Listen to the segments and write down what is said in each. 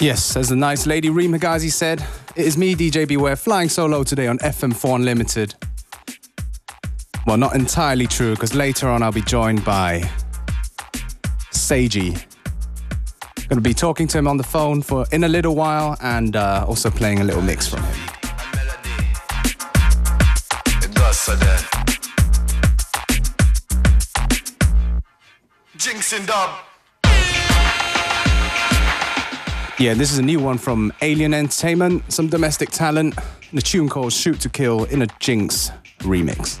Yes, as the nice lady Reem Hagazi said, it is me, DJ Beware, flying solo today on FM4 Unlimited. Well, not entirely true, because later on I'll be joined by Seiji. Going to be talking to him on the phone for in a little while and uh, also playing a little mix from him. Jinxing dub. Yeah, this is a new one from Alien Entertainment, some domestic talent. The tune called Shoot to Kill in a Jinx remix.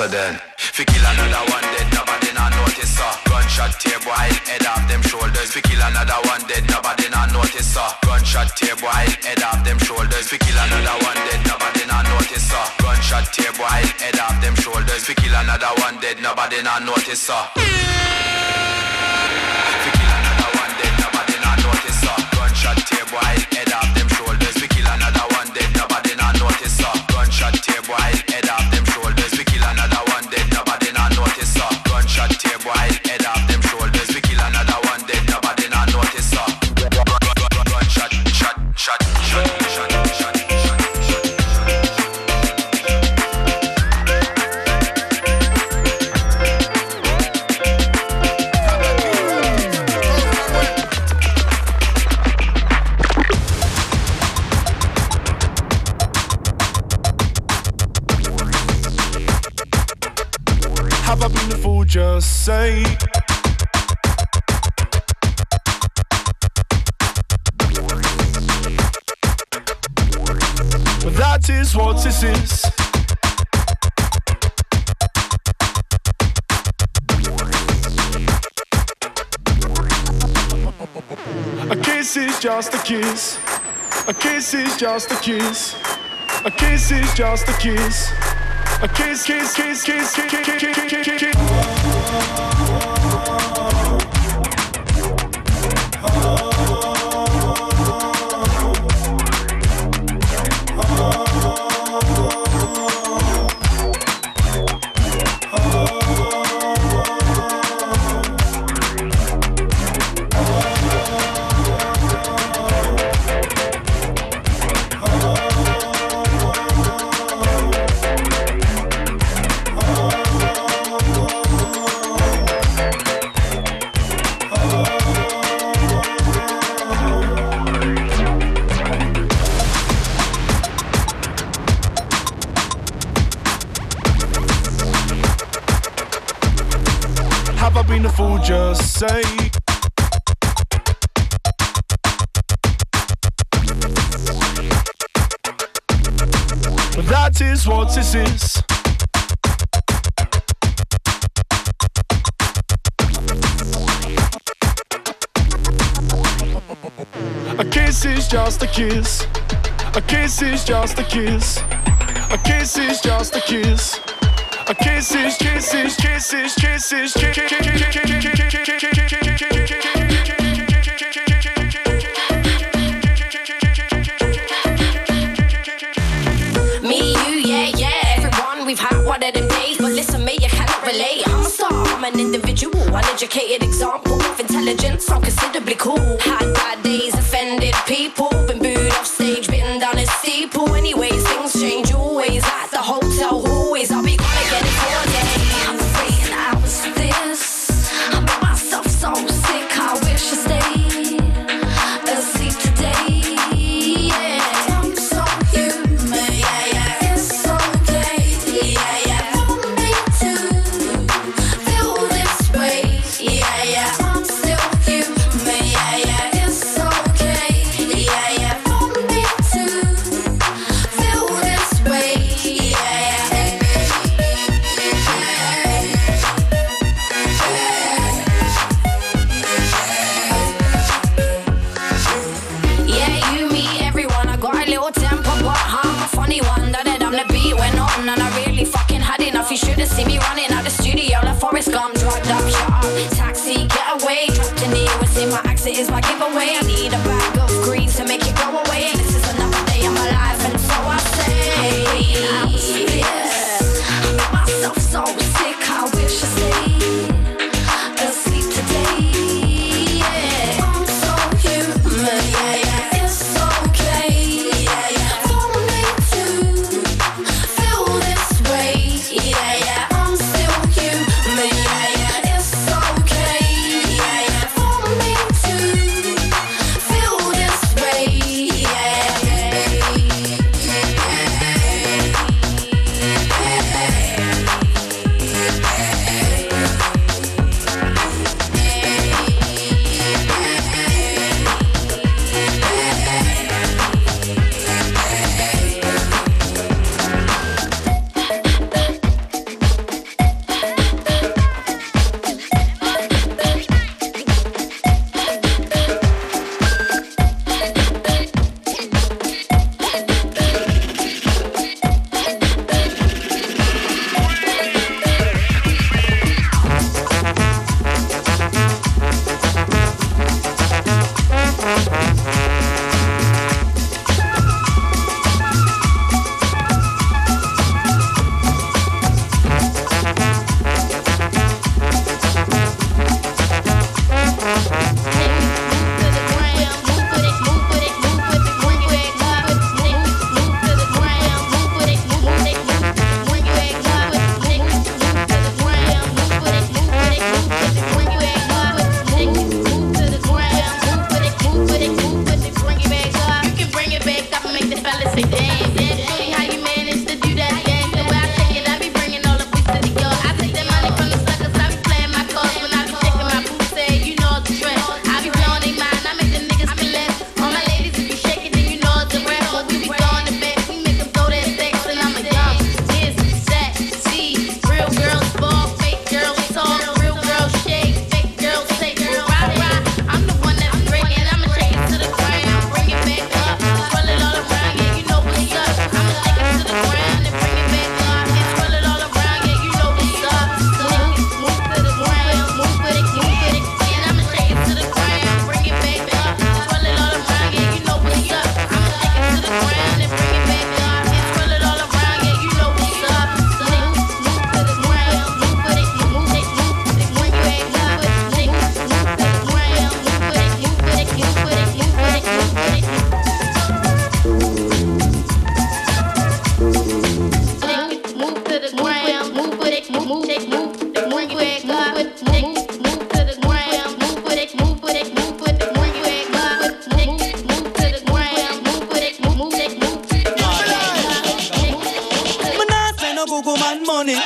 Pasadena. say. That is what this is. A kiss is just a kiss. A kiss is just a kiss. A kiss is just a kiss. A kiss, kiss, kiss, kiss, kiss, kiss, kiss, kiss. kiss. Oh. just say? That is what this is. A kiss is just a kiss. A kiss is just a kiss. A kiss is just a kiss. Kisses, kisses, kisses, kisses, kisses. I'm an individual, uneducated example of intelligence. I'm considerably cool. Had bad days, offended people, been booed off stage, been down a steeple. Anyways, My accent is my giveaway. I need a bag of greens to make it go away.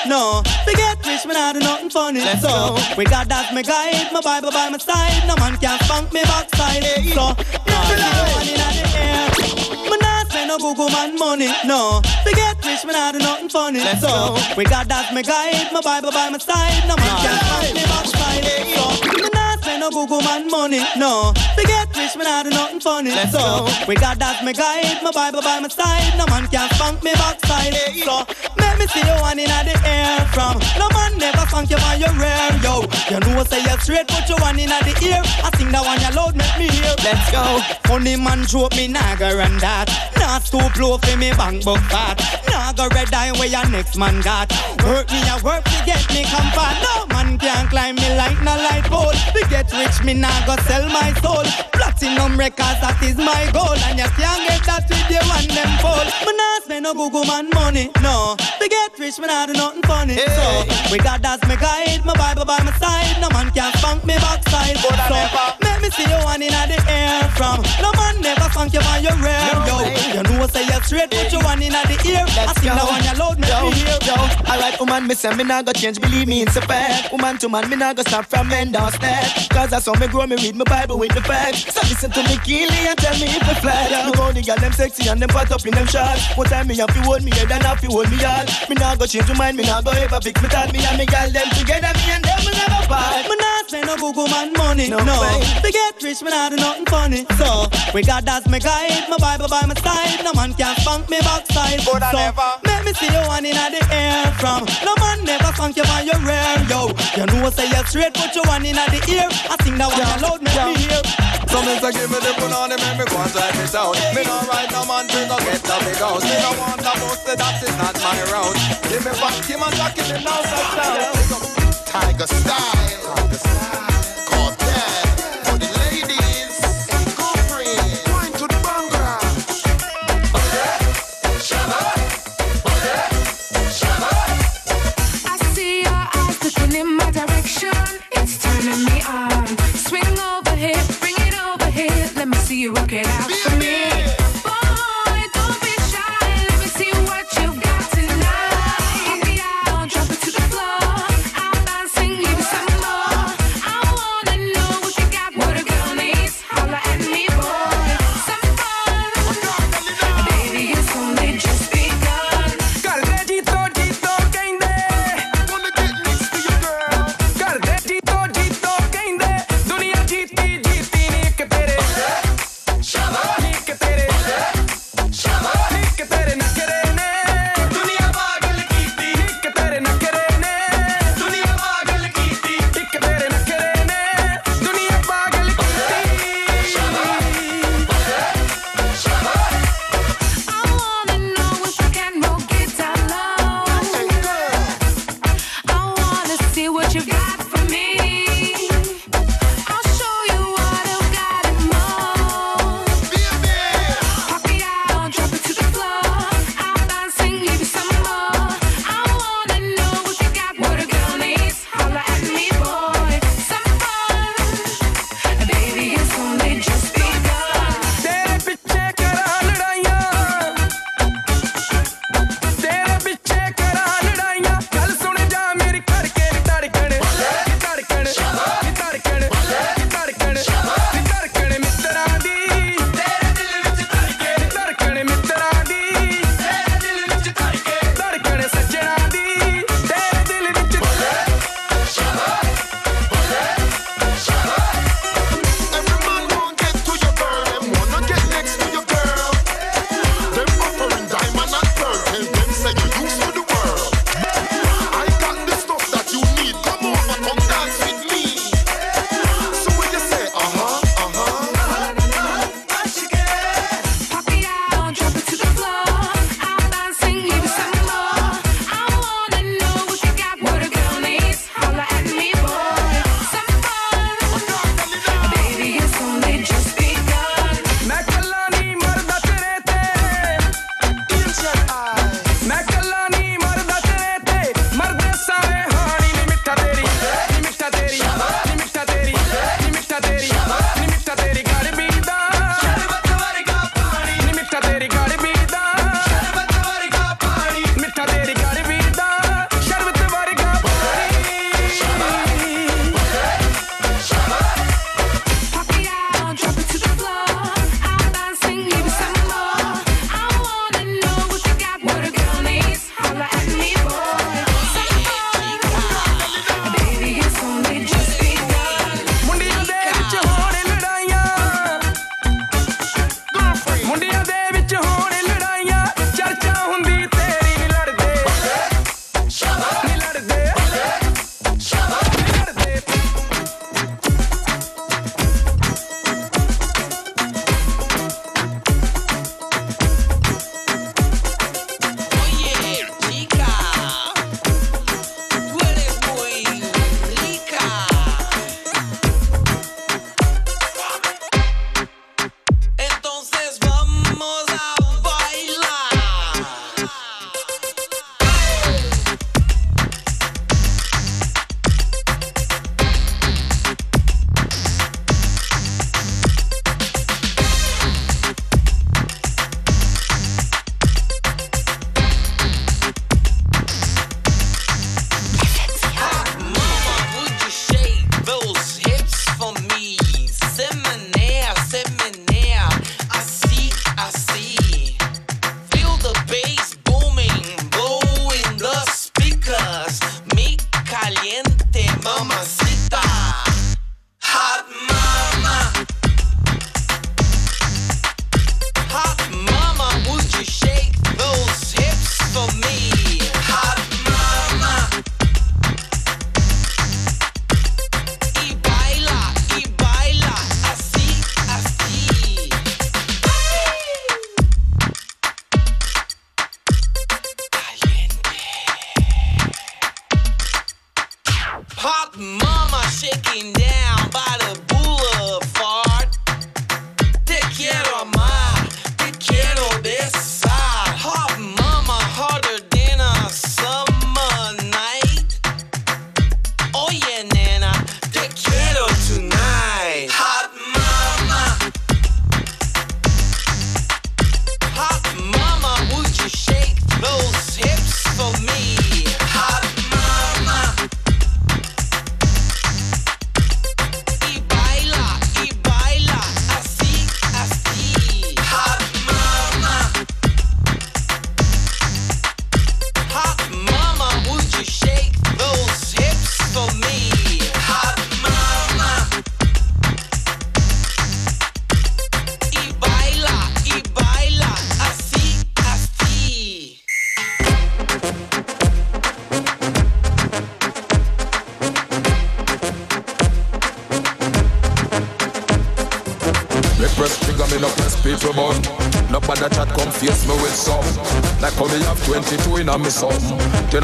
Kiss. funny. Let's so, go. we got that me guide, my Bible by my side. No man can funk me backside. So, one in the air. Me not spend no Google man money, no. Forget rich, me not do nothing funny. Let's so, go. we got that me guide, my Bible by my side. No man can funk me backside. So, no Google man money. No, forget rich, me not do nothing funny. Let's so, go. we got that me guide, my Bible by my side. No man can funk me backside. So, let me see you one in the air from. No man never funk you on your rear, yo. You know what say you straight, put your one in the ear. I sing that one you loud, make me hear. Let's go. Funny man drop me nagger and that. Not too blow for me bank book fat. Nagger red eye where your next man got. Work me a work to get me comfort. No man can climb me like no light pole. We get rich, me go sell my soul. Platinum records, that is my goal. And you can't get that with the one them fall. Me nah spend no Google man money, no. To get rich, me nah do nothing funny. Hey. So, we got that me guide, my Bible by my side. No man can funk me backside. But so, make me see you one in the air from. No man never funk you on your rear, yo. You know say you straight, put you one in the ear. Let's I sing that one you loud, me yo, hear. Yo, alright, woman, me say me nah go change, believe me, it's a fact. Woman to man, me nah go stop from men downstairs. Cause I saw me grow, me read my Bible with the facts. So listen to me, Keely, and tell me if it flat. Me go the girl, them sexy and them pot up in them shots. One time me have to hold me head and have to hold me all. Me nah go change my mind, me nah go ever pick me thought. Me and me girl, them together, me and them will never part. Me nah spend no Google man money, no. no. To get rich, me nah do nothing funny. So, we got that's my guide, my Bible by my side. No man can funk me backside. so, never. make me see you one in the air from. No man never funk you by your rear, yo. You know what say you straight, put your one in the ear. I sing that one yeah. loud, make yeah. me hear. So me say give me the the make me go and try this out. Me no right no man to go get the big house. Me no want the most that is not my route. Give me back him and jack it in now, Tiger style. Tiger style.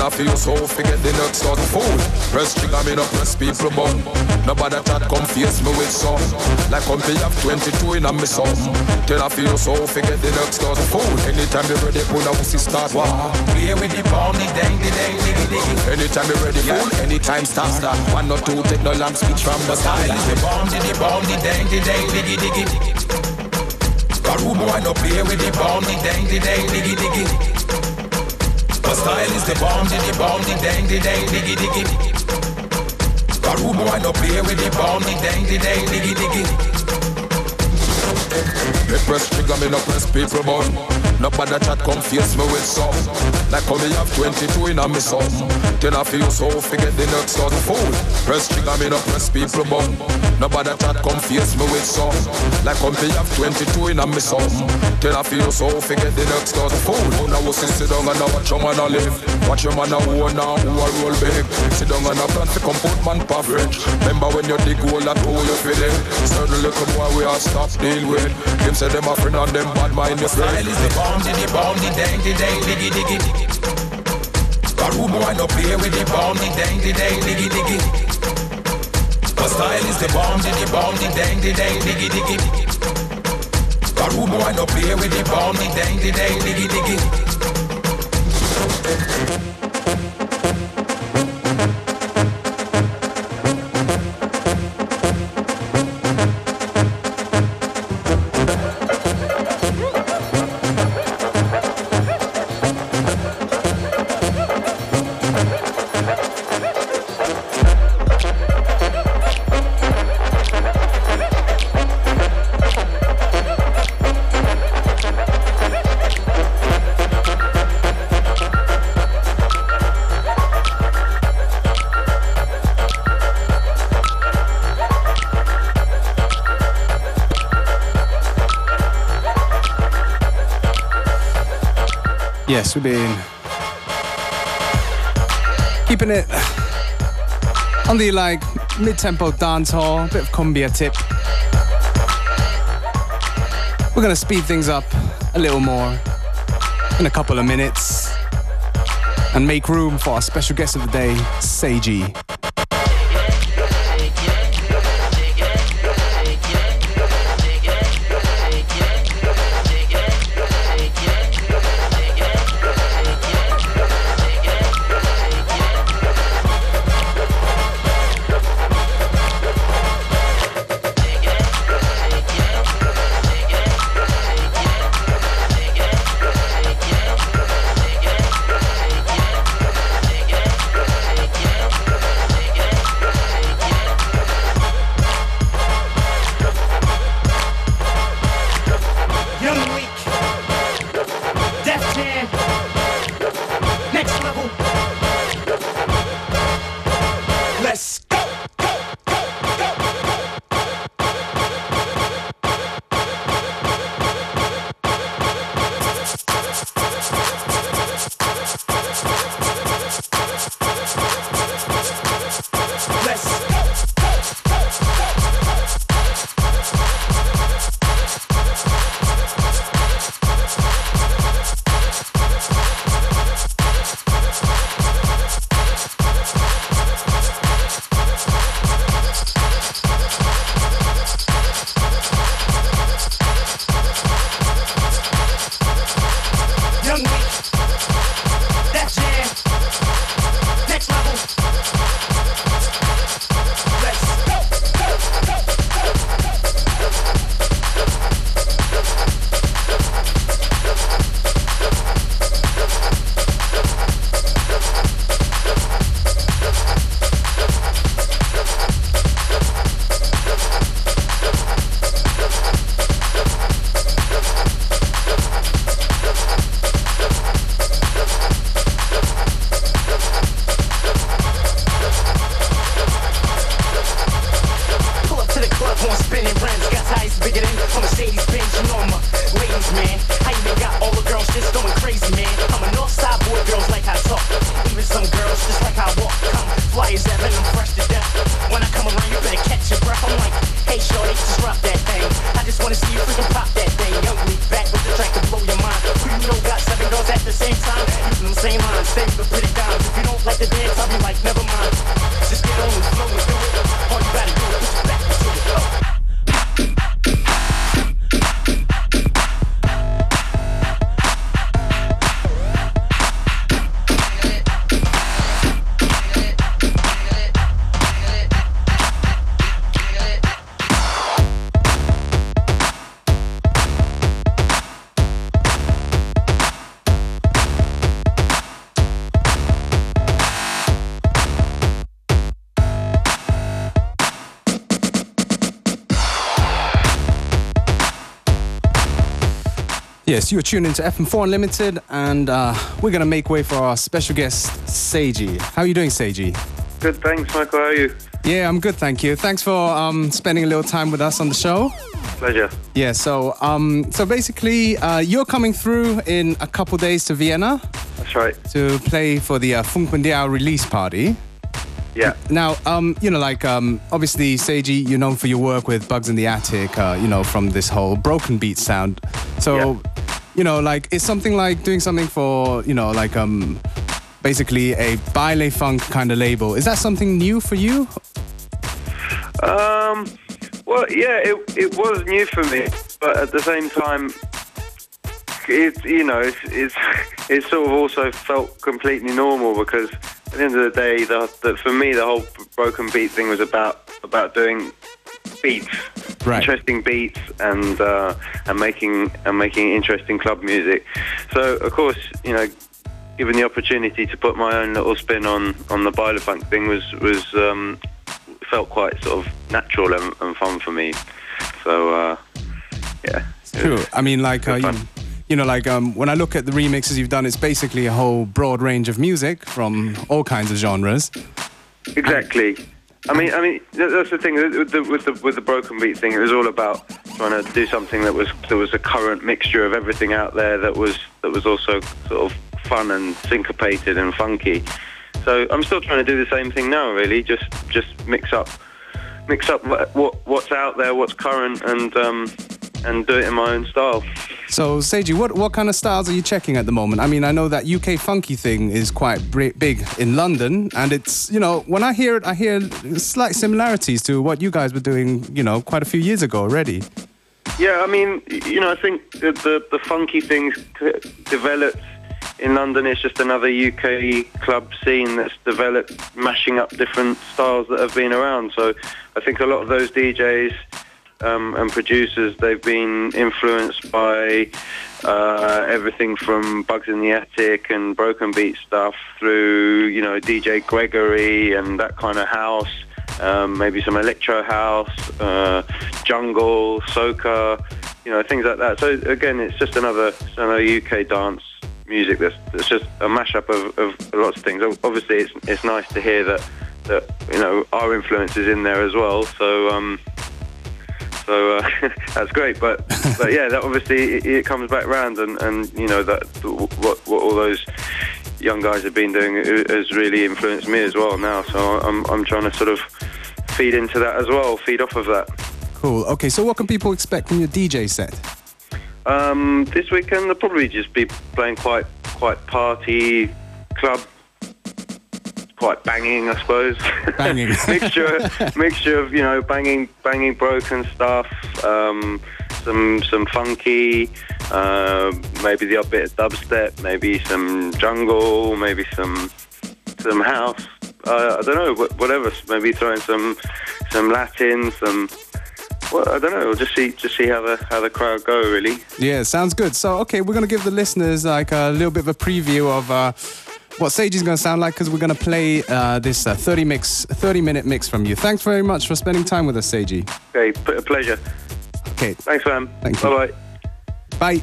I feel so forget the next sort fool. Press trigger me no press people button. Nobody chat come face me with some. Like come be have 22 inna me something. Then I feel so forget the next sort fool. Anytime you ready, pull a pussy start war. Play with the bomb, the dang, the dang, diggy, diggy. Anytime you ready, fool. Anytime start start. One or two, take no long speech from the style. The bomb, the bomb, the dang, the dang, diggy, diggy. Karu boy no play with the bomb, the dang, the dang, diggy, diggy. My style is the bomb, the bomb, the dang, the dang, diggy, diggy. Karu boy no play with the bomb, the dang, the dang, diggy, diggy. Me press trigger, me no press people button. Nobody chat come face me with some. Like how me have 22 in a me something. Then I feel so forget the next of fool. Press trigger, me no press people button. Nobody chat come face me with some. Like how me have 22 in a me something. Then I feel so forget the next of fool. Now we sit down and watch your man a live. Watch your man a own now who a roll big. Sit down and a plan to come put man French. Remember when you dig hole that hole you feel it. Certain little boy we are stop deal with. Them say them a friend and them bad mind your style is the bomb, the bomb, the dang, the dang, diggy, diggy. Karu boy no play with the bomb, the dang, the dang, diggy, diggy. My style is the bomb, the bomb, the dang, the dang, diggy, diggy. Karu boy no play with the bomb, the dang, the dang, diggy, diggy. We've been keeping it on the like mid-tempo dance hall, bit of cumbia tip. We're gonna speed things up a little more in a couple of minutes and make room for our special guest of the day, Seiji. Yes, you are tuned into FM4 Unlimited, and uh, we're gonna make way for our special guest, Seiji. How are you doing, Seiji? Good, thanks, Michael. How are you? Yeah, I'm good, thank you. Thanks for um, spending a little time with us on the show. Pleasure. Yeah, so um, so basically, uh, you're coming through in a couple days to Vienna That's right. to play for the uh, Funk release party. Yeah. Now, um, you know, like um, obviously, Seiji, you're known for your work with Bugz in the Attic. Uh, you know, from this whole broken beat sound. So, you know, like it's something like doing something for you know, like um, basically a baile funk kind of label. Is that something new for you? Um. Well, yeah, it it was new for me, but at the same time, it you know it's it's it sort of also felt completely normal because at the end of the day, the, the for me the whole broken beat thing was about about doing beats, Right. interesting beats, and uh, and making and making interesting club music. So of course, you know, given the opportunity to put my own little spin on on the Baile Funk thing was was um, felt quite sort of natural and, and fun for me. So uh, yeah, True. I mean, like uh, you, you know, like um, when I look at the remixes you've done, it's basically a whole broad range of music from all kinds of genres. Exactly. I mean, I mean, that's the thing with the, with the with the broken beat thing. It was all about trying to do something that was that was a current mixture of everything out there that was that was also sort of fun and syncopated and funky. So I'm still trying to do the same thing now. Really, just just mix up mix up what- what's out there, what's current, and um, and do it in my own style. So, Seiji, what, what kind of styles are you checking at the moment? I mean, I know that UK funky thing is quite big in London, and it's, you know, when I hear it, I hear slight similarities to what you guys were doing, you know, quite a few years ago already. Yeah, I mean, you know, I think the the, the funky things developed in London. It's just another UK club scene that's developed, mashing up different styles that have been around. So I think a lot of those DJs um, and producers they've been influenced by uh, everything from Bugz in the Attic and Broken Beat stuff through you know DJ Gregory and that kind of house um, maybe some electro house, uh, jungle, soca, you know, things like that. So again, it's just another, it's another UK dance music that's, that's just a mashup of, of lots of things. Obviously, it's it's nice to hear that that you know our influence is in there as well. So. Um, so uh, that's great, but but yeah, that obviously it, it comes back round, and, and you know that what what all those young guys have been doing has really influenced me as well now. So I'm I'm trying to sort of feed into that as well, feed off of that. Cool. Okay, so what can people expect from your DJ set? Um, this weekend they'll probably just be playing quite quite party club. Quite banging, I suppose. Banging. mixture, mixture of you know banging, banging broken stuff, um, some some funky, uh, maybe the odd bit of dubstep, maybe some jungle, maybe some some house. Uh, I don't know, wh- whatever. Maybe throwing some some Latin, some. Well, I don't know. We'll just see just see how the how the crowd go. Really. Yeah, sounds good. So, okay, we're gonna give the listeners like a little bit of a preview of uh, what Sage is gonna sound like because we're gonna play uh, this uh, 30 mix, 30 minute mix from you. Thanks very much for spending time with us, Seiji. Okay, a pleasure. Okay, Thanks, man. Thank you. Bye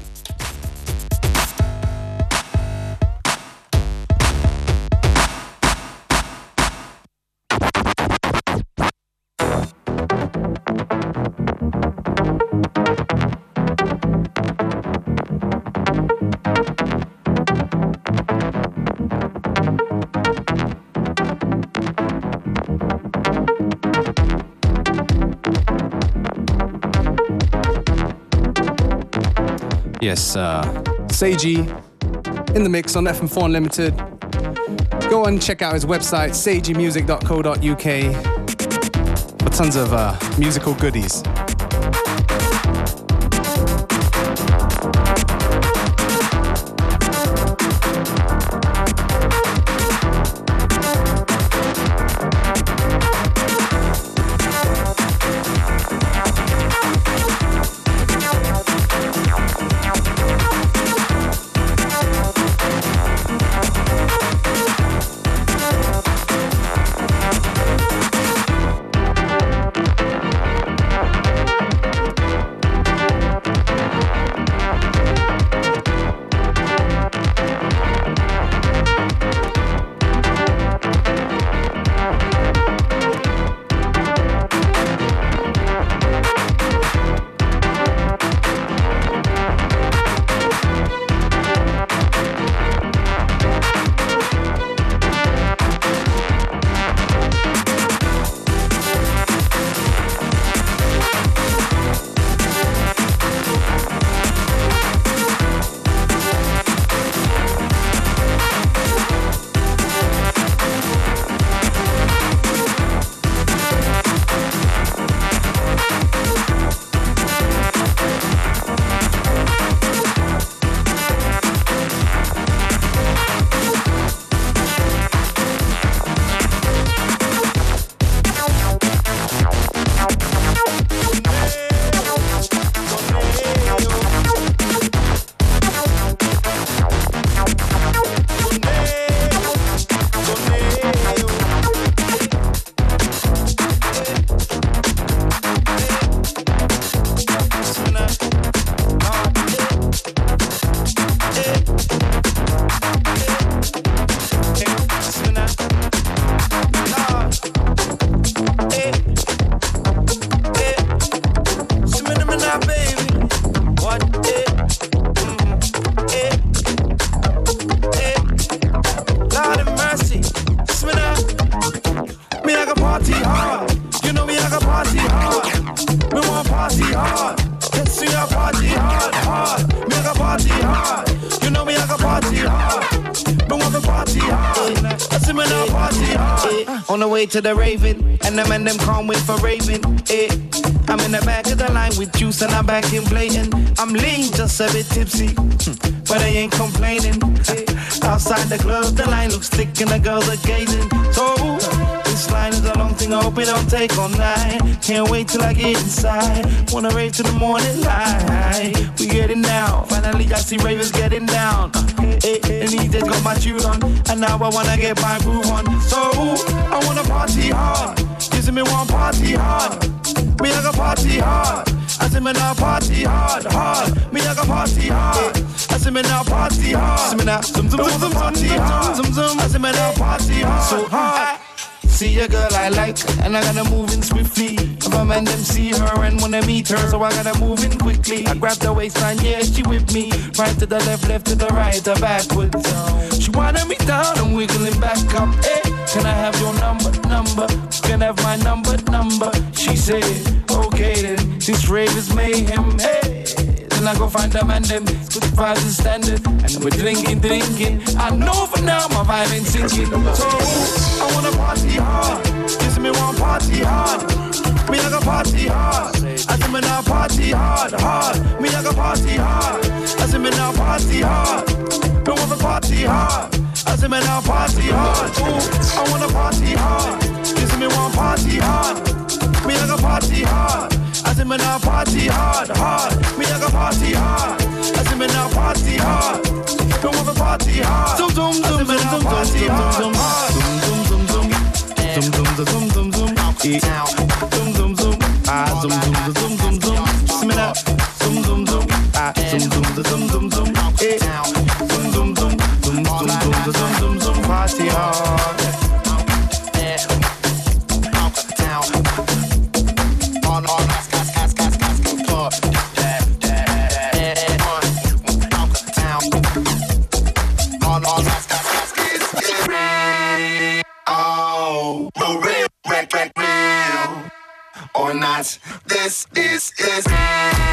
Yes, uh, Seiji in the mix on FM4 Unlimited. Go and check out his website, seijimusic.co.uk, for tons of uh, musical goodies. To the Raven, and them and them can't wait for Raven. Eh. I'm in the back of the line with juice and I'm back in blatant. I'm lean, just a bit tipsy, but I ain't complaining. Eh. Outside the club, the line looks thick and the girls are gazing. So this line is a long thing, I hope it don't take all night. Can't wait till I get inside. Wanna rave to the morning light. We getting down. Finally, I see ravers getting down. Uh, and he just got my tune on, and now I wanna get my groove on. So I wanna party hard. You me want party hard. Me I go party hard. I see me now party hard, hard. Me I go party hard. I see me now party hard. See me now zoom zoom zoom zoom party hard. Zoom zoom. I see me now party hard. So hard. See a girl I like, and I gotta move in swiftly. If a man them see her and wanna meet her, so I gotta move in quickly. I grab the waistline, yeah, she with me. Right to the left, left to the right, or backwards. She wanted me down, I'm wiggling back up. Hey, can I have your number, number? Can I have my number, number? She said, okay then, this rave is mayhem. Hey. Then I go find them and them. Good vibes and standard. And we're drinking, drinking. I know for now my vibe ain't sinking. So I wanna party hard. This me want party hard. Me I go party hard. I say me now party hard, hard. Me I go party hard. I say me now party hard. Me want to party hard. I say me now party hard. Ooh, I wanna party hard. This me want party hard. Me I go party hard. I say me now party hard, that's gonna party hard. Me I go party hard. I say me now party hard. Don't want to party hard. Zoom zoom zoom zoom zoom party hard. Zoom zoom zoom zoom. Zoom zoom zoom zoom zoom. Zoom zoom zoom. Ah zoom zoom zoom zoom zoom. See me now. Zoom zoom zoom. Ah zoom zoom zoom zoom zoom. Eh. Zoom zoom zoom. Zoom zoom zoom zoom zoom zoom. Party hard. Or not. This is is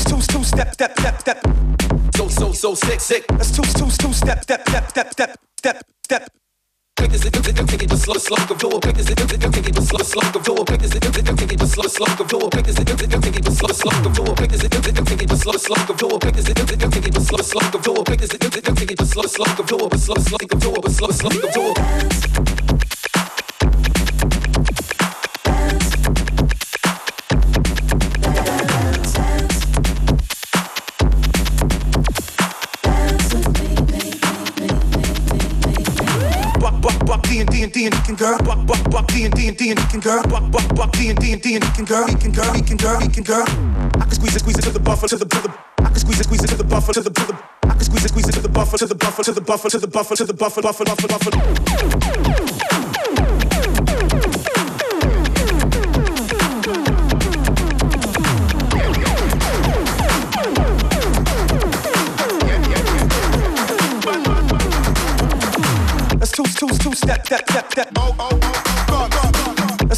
That's two, two step, step, step, step. So, so, so sick, sick. That's two, two, two step, step, step, step, step, step, step. Quick as it do, it, take it with slow, slow, go. Quick as it do, it, take it with slow, slow, go. Quick as it do, it, take it with slow, slow, go. Quick as it do, it, take it with slow, slow, go. Quick as it do, it, take it with slow, slow, go. Quick as it do, it, take it with slow, slow, go. Quick as it do, it, take it with slow, slow, go. Slow, slow, go. Slow, slow, go. Slow, slow, go. D and D and can girl, buck buck buck D and D and D and can girl, buck buck buck D and D and D and can girl, can girl, can girl, can girl. I can squeeze it, squeeze it to the buffer, to the to. I can squeeze it, squeeze it to the buffer, to the to. I can squeeze it, squeeze it to the buffer, to the buffer, to the buffer, to the buffer, to the buffer, buffer, buffer, buffer. two, two step, step, step, step. Oh,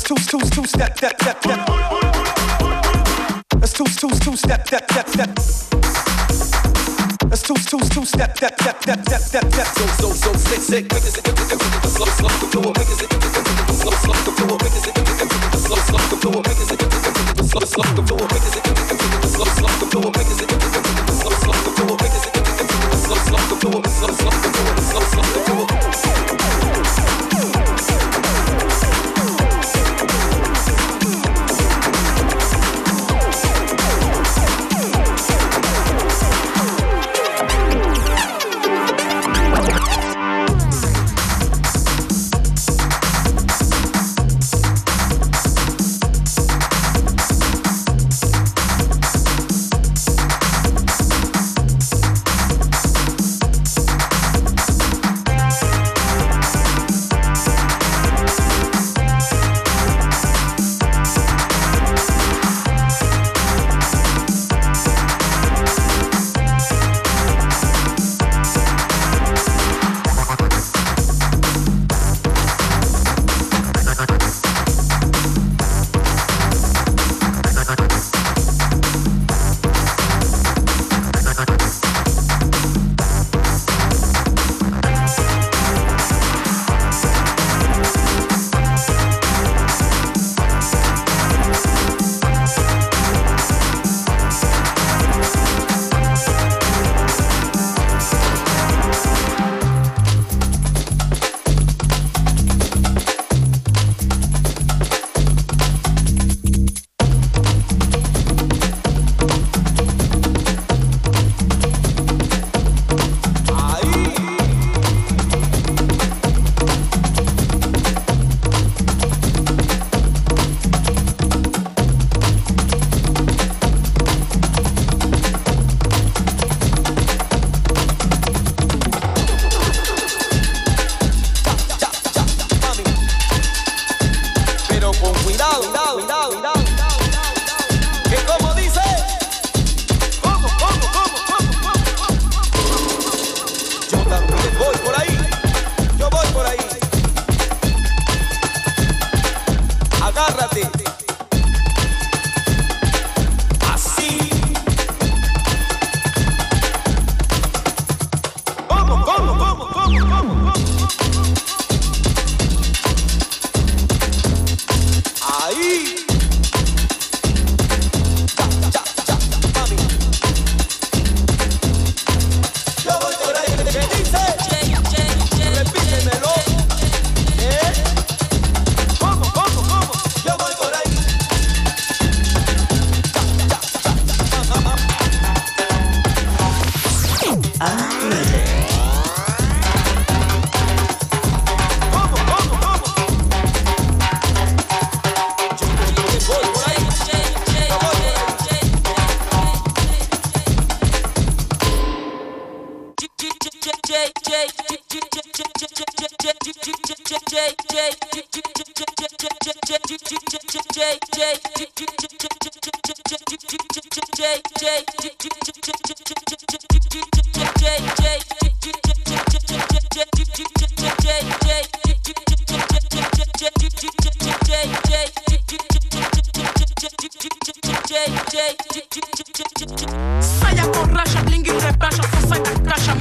two, two, two step, step, step, step. Let's two, two, two step, step, step, step. Let's two, two, two step, step, step, step, step, step, step. So, so, so sick, sick. Quick as it, quick as it, quick as it, slow, slow, slow, quick as it, quick as it, slow, slow, slow, quick as it, quick as it, slow, slow, slow, quick as it, quick as it, slow, slow, slow, quick as it, quick as it, slow, slow, slow, quick as it, quick as it, slow, slow, slow, quick as it, quick as it, slow, slow, slow, slow, slow, slow, slow.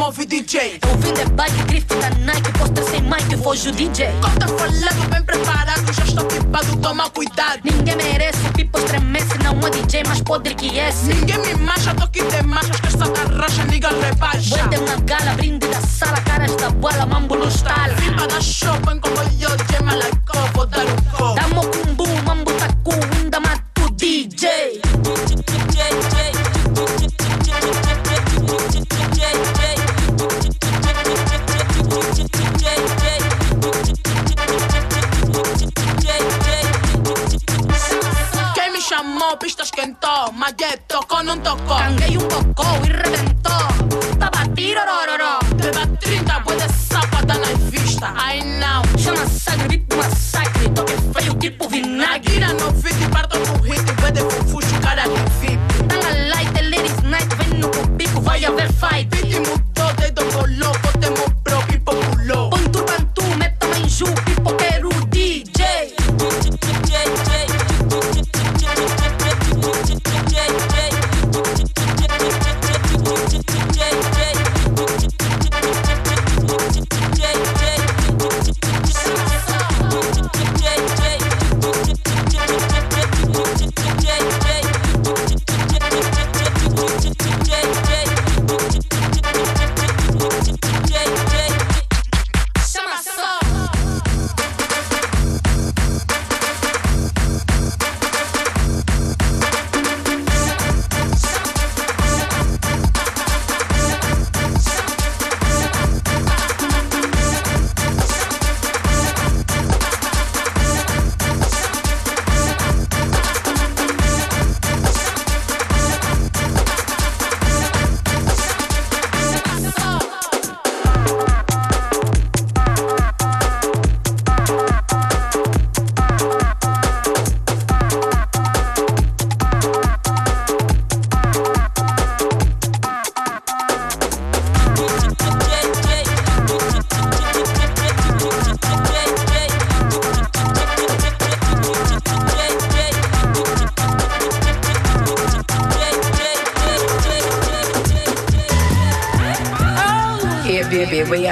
muovi DJ Ovunde bike, griffin a Nike, postre sem Mike, foge o DJ Conta falando bem preparado, já estou equipado, toma cuidado. Ninguém merece, pipo estremece, não é DJ mas podre que esse. Ninguém me mancha, tô aqui de demais, que essa garracha liga rebaixa. Vou de uma gala, brinde da sala, caras da bola, mambo no estala Viva da show, vem com o yo, gema like, oh, vou dar o um go Damo com um más jet, toco, no toco. Cangué y un poco y reventé.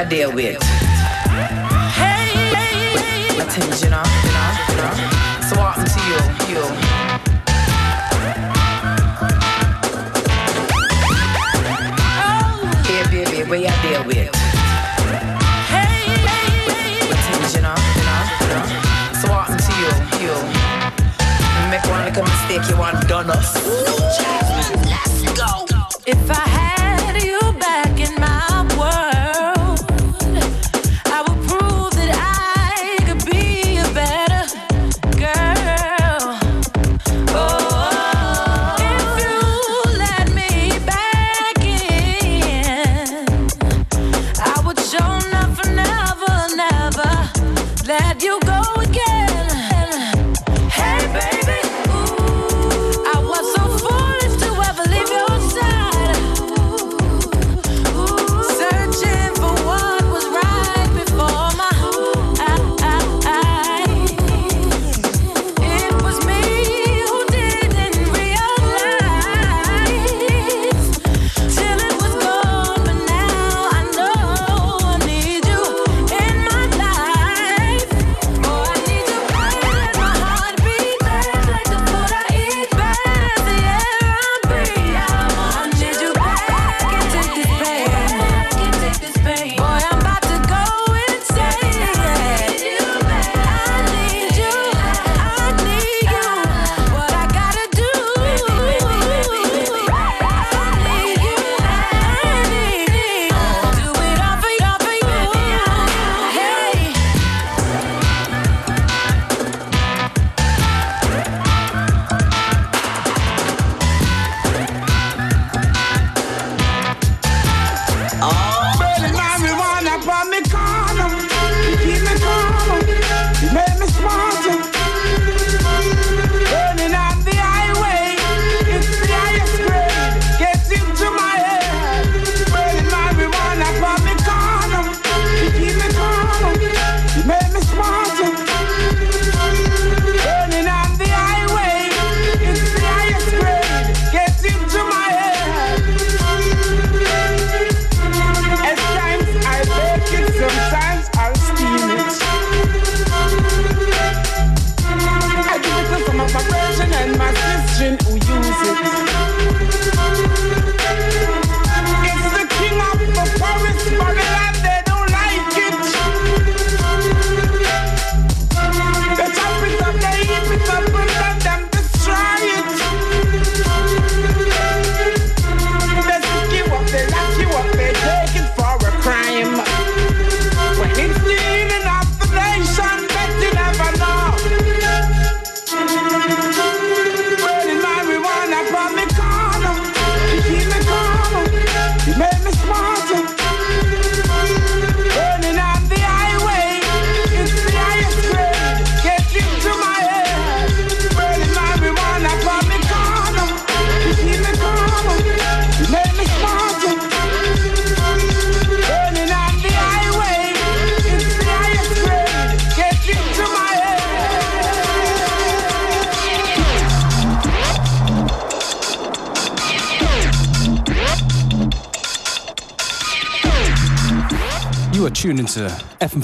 deal with.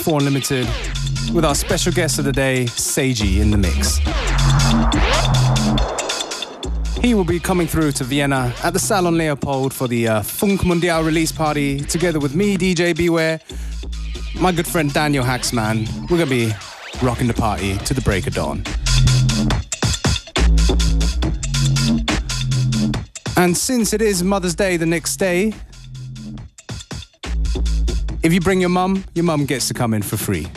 FM4 Unlimited with our special guest of the day, Seiji, in the mix. He will be coming through to Vienna at the Salon Leopold for the uh, Funk Mundial release party, together with me, DJ Beware, my good friend Daniel Haxman. We're gonna be rocking the party to the break of dawn. And since it is Mother's Day the next day, if you bring your mum, your mum gets to come in for free.